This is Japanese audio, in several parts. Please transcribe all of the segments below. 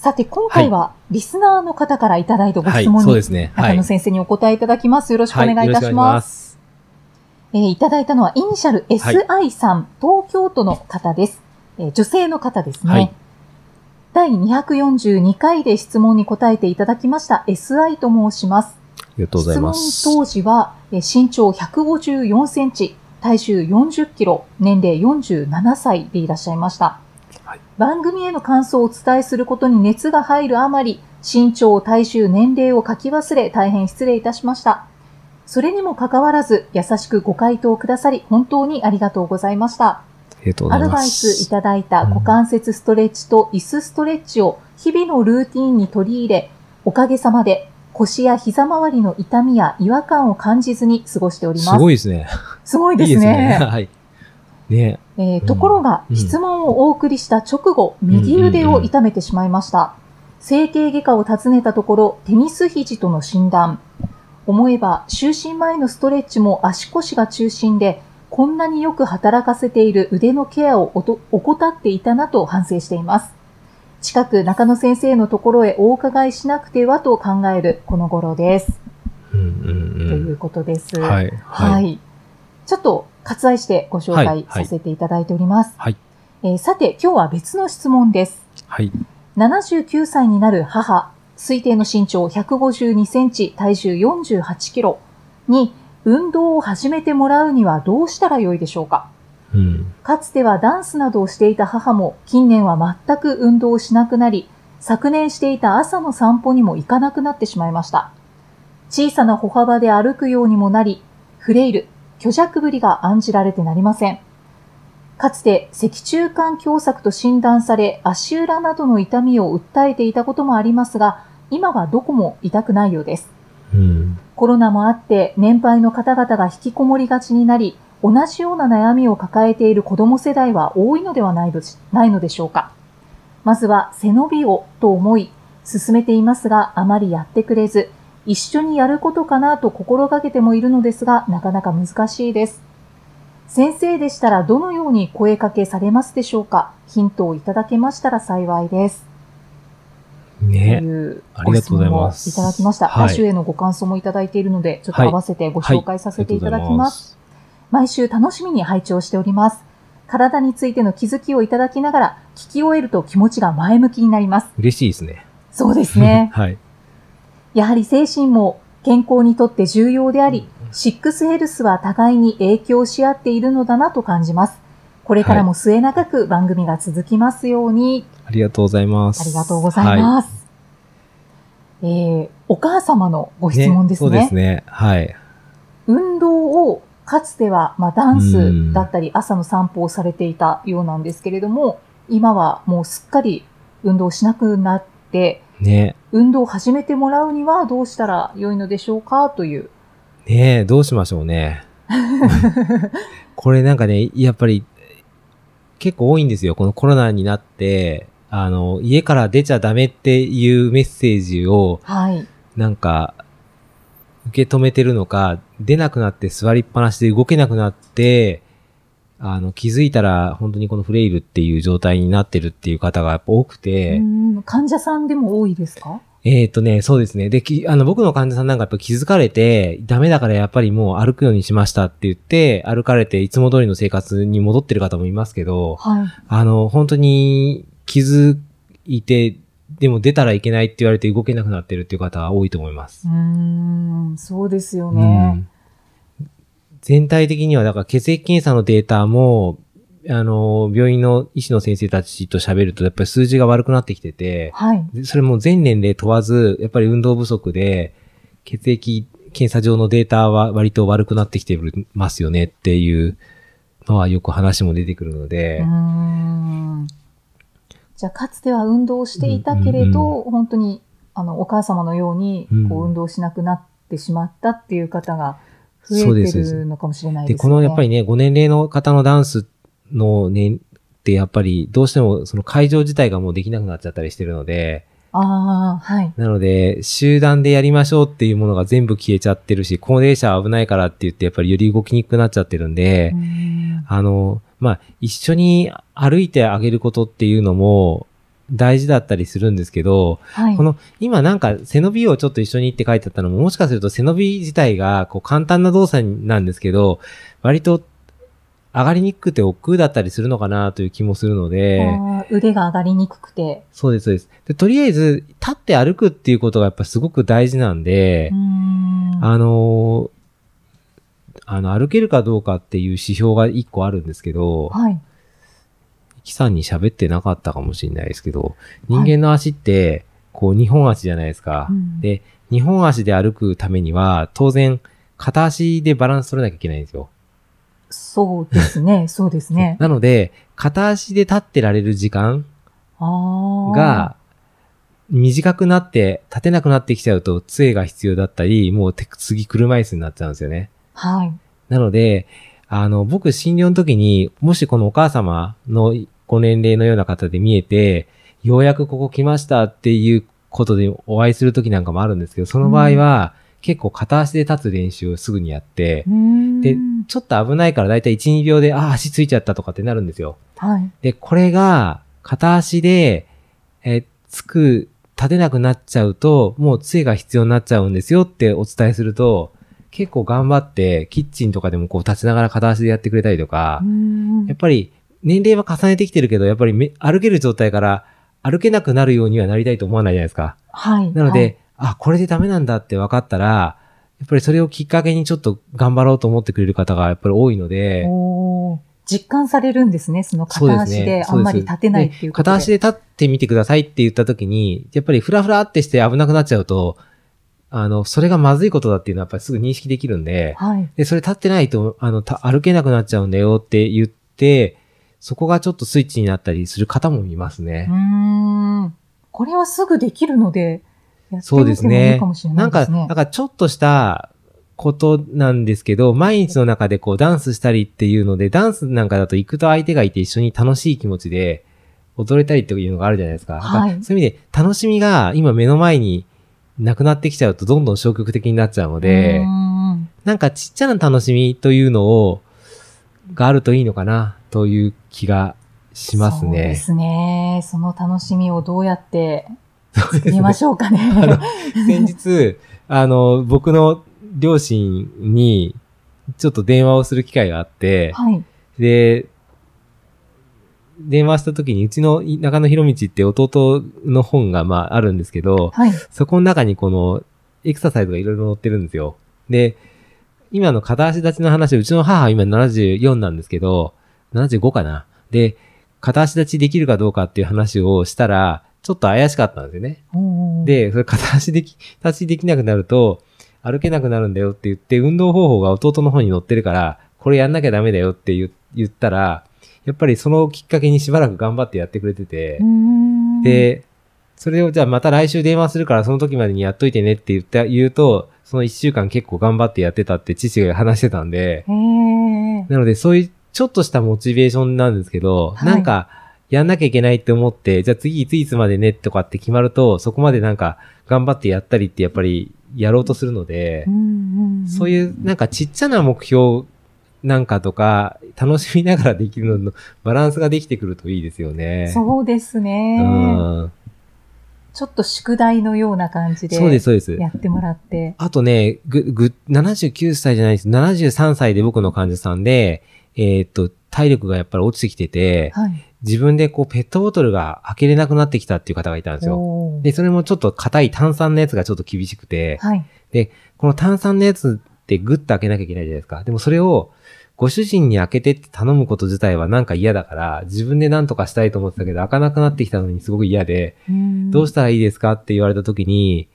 さて、今回は、リスナーの方からいただいたごはい質問に、中野先生にお答えいただきます。よろしくお願いいたします。えーいただいたのは、イニシャル SI さん、東京都の方です。えー女性の方ですね。はい第242回で質問に答えていただきました SI と申します。ありがとうございます質問当時は、えー身長154センチ、体重40キロ、年齢47歳でいらっしゃいました。はい番組への感想をお伝えすることに熱が入るあまり、身長、体重、年齢を書き忘れ、大変失礼いたしました。それにもかかわらず、優しくご回答くださり、本当にありがとうございました。アドバイスいすただいた股関節ストレッチと椅子ストレッチを日々のルーティンに取り入れ、おかげさまで腰や膝周りの痛みや違和感を感じずに過ごしております。すごいですねすごいでいいですすね。ねはいねえーところが、うん質問をお送りした直後、右腕を痛めてしまいました。整形外科を訪ねたところ、テニス肘との診断。思えば、就寝前のストレッチも足腰が中心で、こんなによく働かせている腕のケアをおと怠っていたなと反省しています。近く中野先生のところへお伺いしなくてはと考えるこの頃です。うんうんということです。うんはいははいい。ちょっと割愛してご紹はい介させていただいております。はいえーさて、今日は別の質問です。はい79歳になる母、推定の身長152センチ、体重48キロに、運動を始めてもらうにはどうしたらよいでしょうか？うんかつてはダンスなどをしていた母も、近年は全く運動をしなくなり、昨年していた朝の散歩にも行かなくなってしまいました。小さな歩幅で歩くようにもなり、フレイル、虚弱ぶりが案じられてなりません。かつて脊柱管狭窄と診断され、足裏などの痛みを訴えていたこともありますが、今はどこも痛くないようです。うんコロナもあって年配の方々が引きこもりがちになり、同じような悩みを抱えている子供世代は多いのではないないのでしょうか。まずは背伸びをと思い、進めていますがあまりやってくれず、一緒にやることかなと心がけてもいるのですが、なかなか難しいです。先生でしたらどのように声かけされますでしょうか？ヒントをいただけましたら幸いです。とねありがとうございますいただきました。はい来週へのご感想もいただいているので、ちょっと合わせてご紹介させていただきます。ありがとうございます毎週楽しみに拝聴しております。体についての気づきをいただきながら、聞き終えると気持ちが前向きになります。嬉しいですねそうですね。はいやはり精神も健康にとって重要であり、シックスヘルスは互いに影響し合っているのだなと感じます。これからも末永く番組が続きますように、ありがとうございますありがとうございます。えー、お母様のご質問ですね。そうですね。はい。運動をかつては、まあ、ダンスだったり朝の散歩をされていたようなんですけれども、今はもうすっかり運動しなくなって、ね運動を始めてもらうにはどうしたら良いのでしょうかという。ねえ、どうしましょうね。これなんかね、やっぱり結構多いんですよ。このコロナになって、あの、家から出ちゃダメっていうメッセージをはい。なんか受け止めてるのか、出なくなって座りっぱなしで動けなくなって、あの、気づいたら本当にこのフレイルっていう状態になってるっていう方がやっぱ多くて、うん患者さんでも多いですか？えっ、とね、そうですね。で、きあの、僕の患者さんなんかやっぱ気づかれて、ダメだからやっぱりもう歩くようにしましたって言って、歩かれていつも通りの生活に戻ってる方もいますけど、はい。あの、本当に気づいて、でも出たらいけないって言われて動けなくなってるっていう方は多いと思いますう。ーん、そうですようね。ん全体的には、だから血液検査のデータも、あの、病院の医師の先生たちと喋ると、やっぱり数字が悪くなってきてて、はい。でそれも全年齢問わず、やっぱり運動不足で、血液検査上のデータは割と悪くなってきてますよねっていうのはよく話も出てくるので。うー、ん。じゃあ、かつては運動していたけれど、うん本当に、あの、お母様のようにうん、こう、運動しなくなっってしまったっていう方が増そうえてですそうでするのかもしれないで、ですね。このやっぱりね、ご年齢の方のダンスのね、ってやっぱりどうしてもその会場自体がもうできなくなっちゃったりしてるので、ああ、はい。なので、集団でやりましょうっていうものが全部消えちゃってるし、高齢者は危ないからって言って、やっぱりより動きにくくなっちゃってるんで、うんあの、まあ、一緒に歩いてあげることっていうのも大事だったりするんですけど、はい。この、今なんか背伸びをちょっと一緒にって書いてあったのも、もしかすると背伸び自体がこう簡単な動作なんですけど、割と上がりにくくて億劫だったりするのかなという気もするので、腕が上がりにくくて。そうです、そうです。で、とりあえず、立って歩くっていうことがやっぱすごく大事なんでう、んあのーあの、歩けるかどうかっていう指標が一個あるんですけど、はい。キさんに喋ってなかったかもしれないですけど、人間の足って、こう、二本足じゃないですか。うんで、二本足で歩くためには、当然、片足でバランス取らなきゃいけないんですよ。そうですね。そうですね。なので、片足で立ってられる時間。が、短くなって、立てなくなってきちゃうと、杖が必要だったり、もうて次車椅子になっちゃうんですよね。はい。なので、あの、僕診療の時に、もしこのお母様のご年齢のような方で見えて、ようやくここ来ましたっていうことでお会いする時なんかもあるんですけど、その場合は、結構片足で立つ練習をすぐにやって、ででちょっと危ないからだいたい1、2秒で、ああ、足ついちゃったとかってなるんですよ。はい。で、これが、片足で、えーつく、立てなくなっちゃうと、もう杖が必要になっちゃうんですよってお伝えすると、結構頑張って、キッチンとかでもこう立ちながら片足でやってくれたりとかう、んやっぱり年齢は重ねてきてるけど、やっぱりめ歩ける状態から歩けなくなるようにはなりたいと思わないじゃないですか。はい。なので、はい、あ、これでダメなんだって分かったら、やっぱりそれをきっかけにちょっと頑張ろうと思ってくれる方がやっぱり多いので、実感されるんですね。その片足であんまり立てないっていうことで。片足で立ってみてくださいって言った時に、やっぱりフラフラってして危なくなっちゃうと、あの、それがまずいことだっていうのはやっぱりすぐ認識できるんで、はい。で、それ立ってないと、あの、た歩けなくなっちゃうんだよって言って、そこがちょっとスイッチになったりする方もいますね。うーん。これはすぐできるので、やってもいですねいかもしれなないんか、ですね。なんかちょっとしたことなんですけど、毎日の中でこうダンスしたりっていうので、ダンスなんかだと行くと相手がいて一緒に楽しい気持ちで踊れたりっていうのがあるじゃないですか。はいなんかそういう意味で楽しみが今目の前になくなってきちゃうとどんどん消極的になっちゃうのでんなんかちっちゃな楽しみというのを、があるといいのかなという気がしますそうでね。すね。その楽しみをどうやってそうですね見ましょうかね。あの先日、あの、僕の両親に、ちょっと電話をする機会があって、はい。で、電話した時に、うちの中野博道って弟の本が、まあ、あるんですけど、はい。そこの中にこの、エクササイズがいろいろ載ってるんですよ。で、今の片足立ちの話、うちの母は今74なんですけど、75かな。で、片足立ちできるかどうかっていう話をしたら、ちょっと怪しかったんですよね。で、それ片足でき、立ちできなくなると、歩けなくなるんだよって言って、運動方法が弟の方に載ってるから、これやんなきゃダメだよって言言ったら、やっぱりそのきっかけにしばらく頑張ってやってくれててで、それをじゃあまた来週電話するからその時までにやっといてねって言った、言うと、その一週間結構頑張ってやってたって父が話してたんで、なのでそういうちょっとしたモチベーションなんですけど、はいなんか、やんなきゃいけないって思って、じゃあ次いついつまでねとかって決まると、そこまでなんか頑張ってやったりってやっぱりやろうとするのでそういうなんかちっちゃな目標なんかとか、楽しみながらできるののバランスができてくるといいですよね。そうですね。うん。ちょっと宿題のような感じでそうです、そうです。やってもらって。あとね、ぐ、ぐ、79歳じゃないです。73歳で僕の患者さんで、えーっと、体力がやっぱり落ちてきてて、はい。自分でこうペットボトルが開けれなくなってきたっていう方がいたんですよ。で、それもちょっと硬い炭酸のやつがちょっと厳しくて、はい。この炭酸のやつってグッと開けなきゃいけないじゃないですか。でもそれをご主人に開けてって頼むこと自体はなんか嫌だから、自分で何とかしたいと思ってたけど、開かなくなってきたのにすごく嫌で、どうししたらいいですかって言われた時に、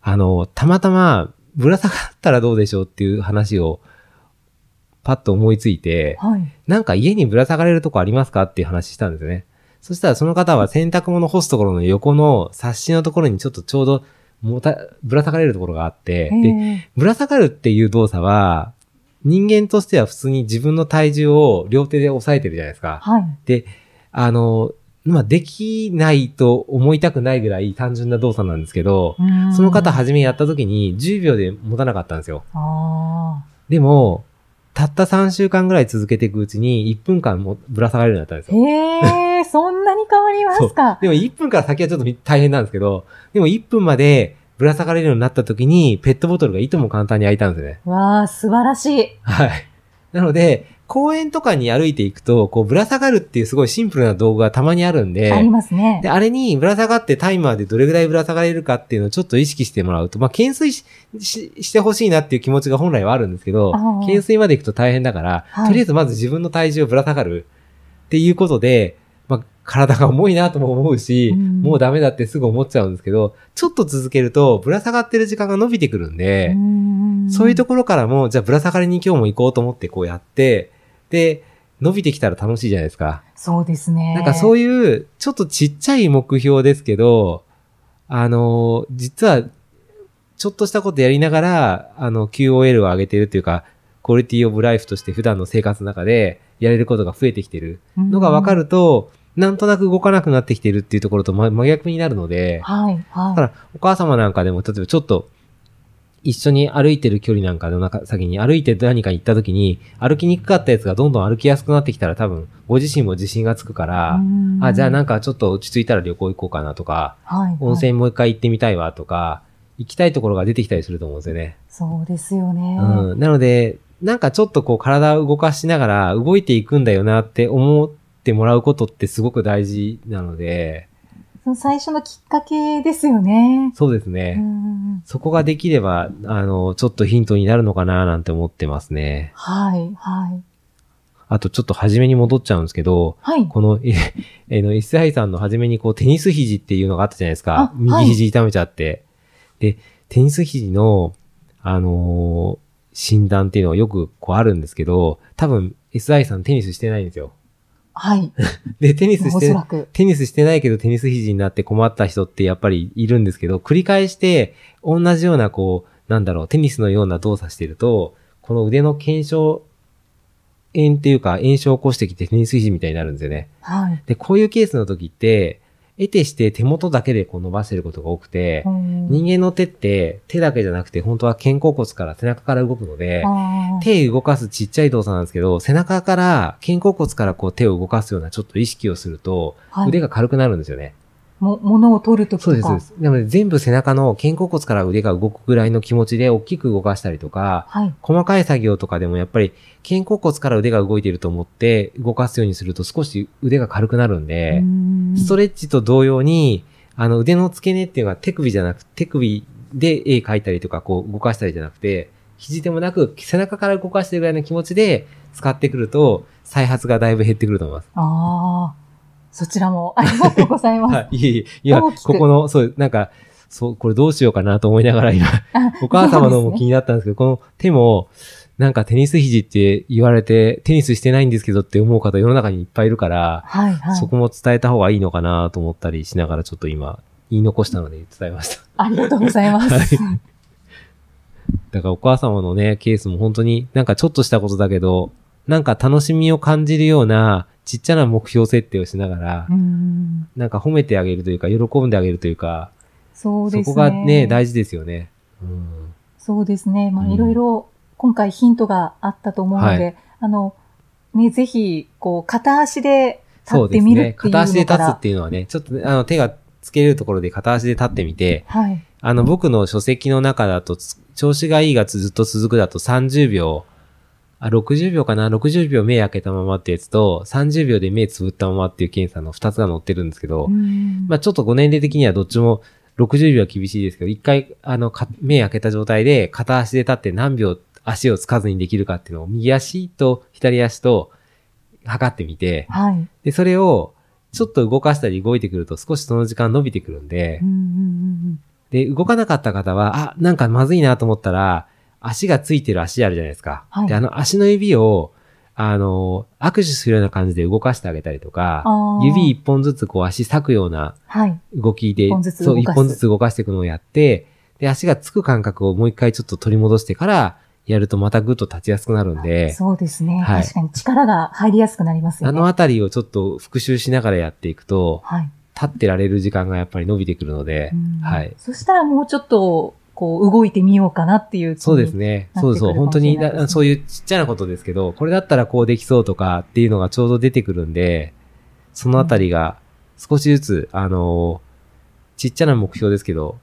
あの、たまたまぶら下がったらどうでしょうっていう話をパッと思いついて、はい。なんか家にぶら下がれるとこありますかっていう話したんですよね。そしたらその方は洗濯物干すところの横の冊子のところにちょっとちょうどもた、ぶら下がれるところがあって、えで、えぶら下がるっていう動作は、人間としては普通に自分の体重を両手で押さえてるじゃないですか。はい。で、あの、まあ、できないと思いたくないぐらい単純な動作なんですけど、うんその方初めやった時に10秒で持たなかったんですよ。あでも、たった3週間ぐらい続けていくうちに1分間もぶら下がれるようになったんですあ。よ。へえ、そんなに変わりますか？でも1分から先はちょっと大変なんですけど、でも1分までぶら下がれるようになった時にペットボトルがいとも簡単に開いたんですよね。わあ、素晴らしい。はい。なので、公園とかに歩いていくと、こう、ぶら下がるっていうすごいシンプルな道具がたまにあるんで、ありますねで、。あれにぶら下がってタイマーでどれぐらいぶら下がれるかっていうのをちょっと意識してもらうと、まあ、懸垂しししてほしいなっていう気持ちが本来はあるんですけど懸垂まで行くと大変だから、はいとりあえずまず自分の体重をぶら下がるっていうことで、まあ、体が重いなとも思うし、うんもうダメだってすぐ思っちゃうんですけど、ちょっと続けるとぶら下がってる時間が伸びてくるんで、んそういうところからも、じゃあぶら下がりに今日も行こうと思ってこうやって、で、伸びてきたら楽しいじゃないですか。そうですね。なんかそういいう、ちょっとちっちゃい目標ですけど、あの、実は、ちょっとしたことやりながら、あの、QOL を上げてるっていうか、クオリティオブライフとして普段の生活の中でやれることが増えてきてるのが分かると、なんとなく動かなくなってきてるっていうところと真真逆になるので、はい、だかはらお母様なんかでも、例えばちょっと、一緒に歩いてる距離なんかの中先に歩いて何か行った時に、歩きにくかったやつがどんどん歩きやすくなってきたら多分、ご自身も自信がつくから、い。あ、じゃあなんか、かちょっと落ち着いたら旅行行こうかなとか、はい、温泉もう一回行ってみたいわとか、行きたいところが出てきたりすると思うんですよね。そうですよね。うん。なので、なんかちょっとこう体を動かしながら動いていくんだよなって思ってもらうことってすごく大事なので、その最初のきっかけですよね。そうですね。うんそこができれば、あの、ちょっとヒントになるのかななんて思ってますね。はい、はい。あとちょっと初めに戻っちゃうんですけど、はい。この、え、えの、SI さんの初めにこう、テニス肘っていうのがあったじゃないですかあ。右はい肘痛めちゃって。で、テニス肘の、あのー診断っていうのはよくこうあるんですけど、多分 SI さんテニスしてないんですよ。はい。で、テニスして。テニスしてないけどテニス肘になって困った人ってやっぱりいるんですけど、繰り返して同じようなこう、なんだろう、テニスのような動作してると、この腕の腱鞘炎っていうか炎症を起こしてきてテニス肘みたいになるんですよね。はい。で、こういうケースの時って、得てして手元だけでこう伸ばしてることが多くて、うん。人間の手って手だけじゃなくて本当は肩甲骨から背中から動くので、手動かすちっちゃい動作なんですけど、背中から肩甲骨からこう手を動かすようなちょっと意識をすると、はい。腕が軽くなるんですよね。も、物を取るときとか。そうです、そうです。なので全部背中の肩甲骨から腕が動くぐらいの気持ちで大きく動かしたりとか、はい。細かい作業とかでもやっぱり肩甲骨から腕が動いていると思って動かすようにすると少し腕が軽くなるんで、うんストレッチと同様に、あの腕の付け根っていうのは手首じゃなくて、手首で絵描いたりとかこう動かしたりじゃなくて、肘でもなく背中から動かしてるぐらいの気持ちで使ってくると、再発がだいぶ減ってくると思います。ああ、そちらもありがとうございます。はい。いえいえ。いや、ここの、そう、なんか、そう、これどうしようかなと思いながら今、あお母様のも気に。になったんですけど、この手も、なんかテニス肘って言われて、テニスしてないんですけどって思う方世の中にいっぱいいるから、はい、はい。そこも伝えた方がいいのかなと思ったりしながらちょっと今、言い残したので伝えました。ありがとうございます。だからお母様のね、ケースも本当になんかちょっとしたことだけど、なんか楽しみを感じるようなちっちゃな目標設定をしながら、うんなんか褒めてあげるというか、喜んであげるというか、そうですね。そこがね、大事ですよね。うん。そうですね。まあ、うんいろいろ、今回ヒントがあったと思うので、はいあの、ね、ぜひ、こう、片足で立ってそうですね。みるっていうのから。片足で立つっていうのはね、ちょっとねあの手がつけれるところで片足で立ってみて、はい。あの僕の書籍の中だとつ、調子がいいがずっと続くだと30秒、あ、60秒かな ?60 秒目開けたままってやつと、30秒で目つぶったままっていう検査の2つが載ってるんですけど、うんまあちょっと5年齢的にはどっちも60秒は厳しいですけど、一回、あの、か目開けた状態で片足で立って何秒足をつかずにできるかっていうのを右足と左足と測ってみて、はい。で、それをちょっと動かしたり動いてくると少しその時間伸びてくるんでうん、うんうんで、動かなかった方は、あ、なんかまずいなと思ったら、足がついてる足あるじゃないですか。はいで、あの足の指を、あの、握手するような感じで動かしてあげたりとか、指一本ずつこう足裂くようなはい。動きで、一本ずつそう、動かす一本ずつ動かしていくのをやって、で、足がつく感覚をもう一回ちょっと取り戻してから、やるとまたぐっと立ちやすくなるんで、そうですね。はい確かに力が入りやすくなりますよね。あのあたりをちょっと復習しながらやっていくと、はい。立ってられる時間がやっぱり伸びてくるのでう、んはい。そしたらもうちょっと、こう、動いてみようかなっていうそうですね。そうそう。本当になそういうちっちゃなことですけど、これだったらこうできそうとかっていうのがちょうど出てくるんで、そのあたりが少しずつ、あの、ちっちゃな目標ですけど、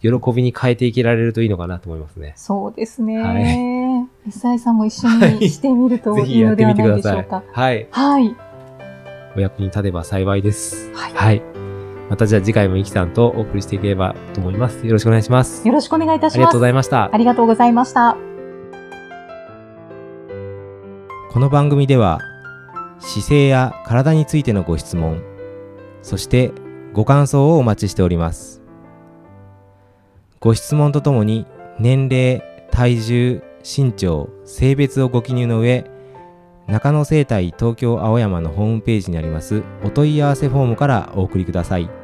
喜びに変えていけられるといいのかなと思いますね。そうですね。は SI さんも一緒はいにしてみるとぜいいのひやってみではないでしてくださいょうか。。はい。はい。お役に立てば幸いです。はいはい。またじゃあ次回もイキさんとお送りしていければと思います。よろしくお願いします。よろしくお願いいたします。ありがとうございましたあ。りがとうございました。この番組では姿勢や体についてのご質問そしてご感想をお待ちしておりますご質問とともに年齢体重身長性別をご記入の上中野生態東京青山のホームページにありますお問い合わせフォームからお送りください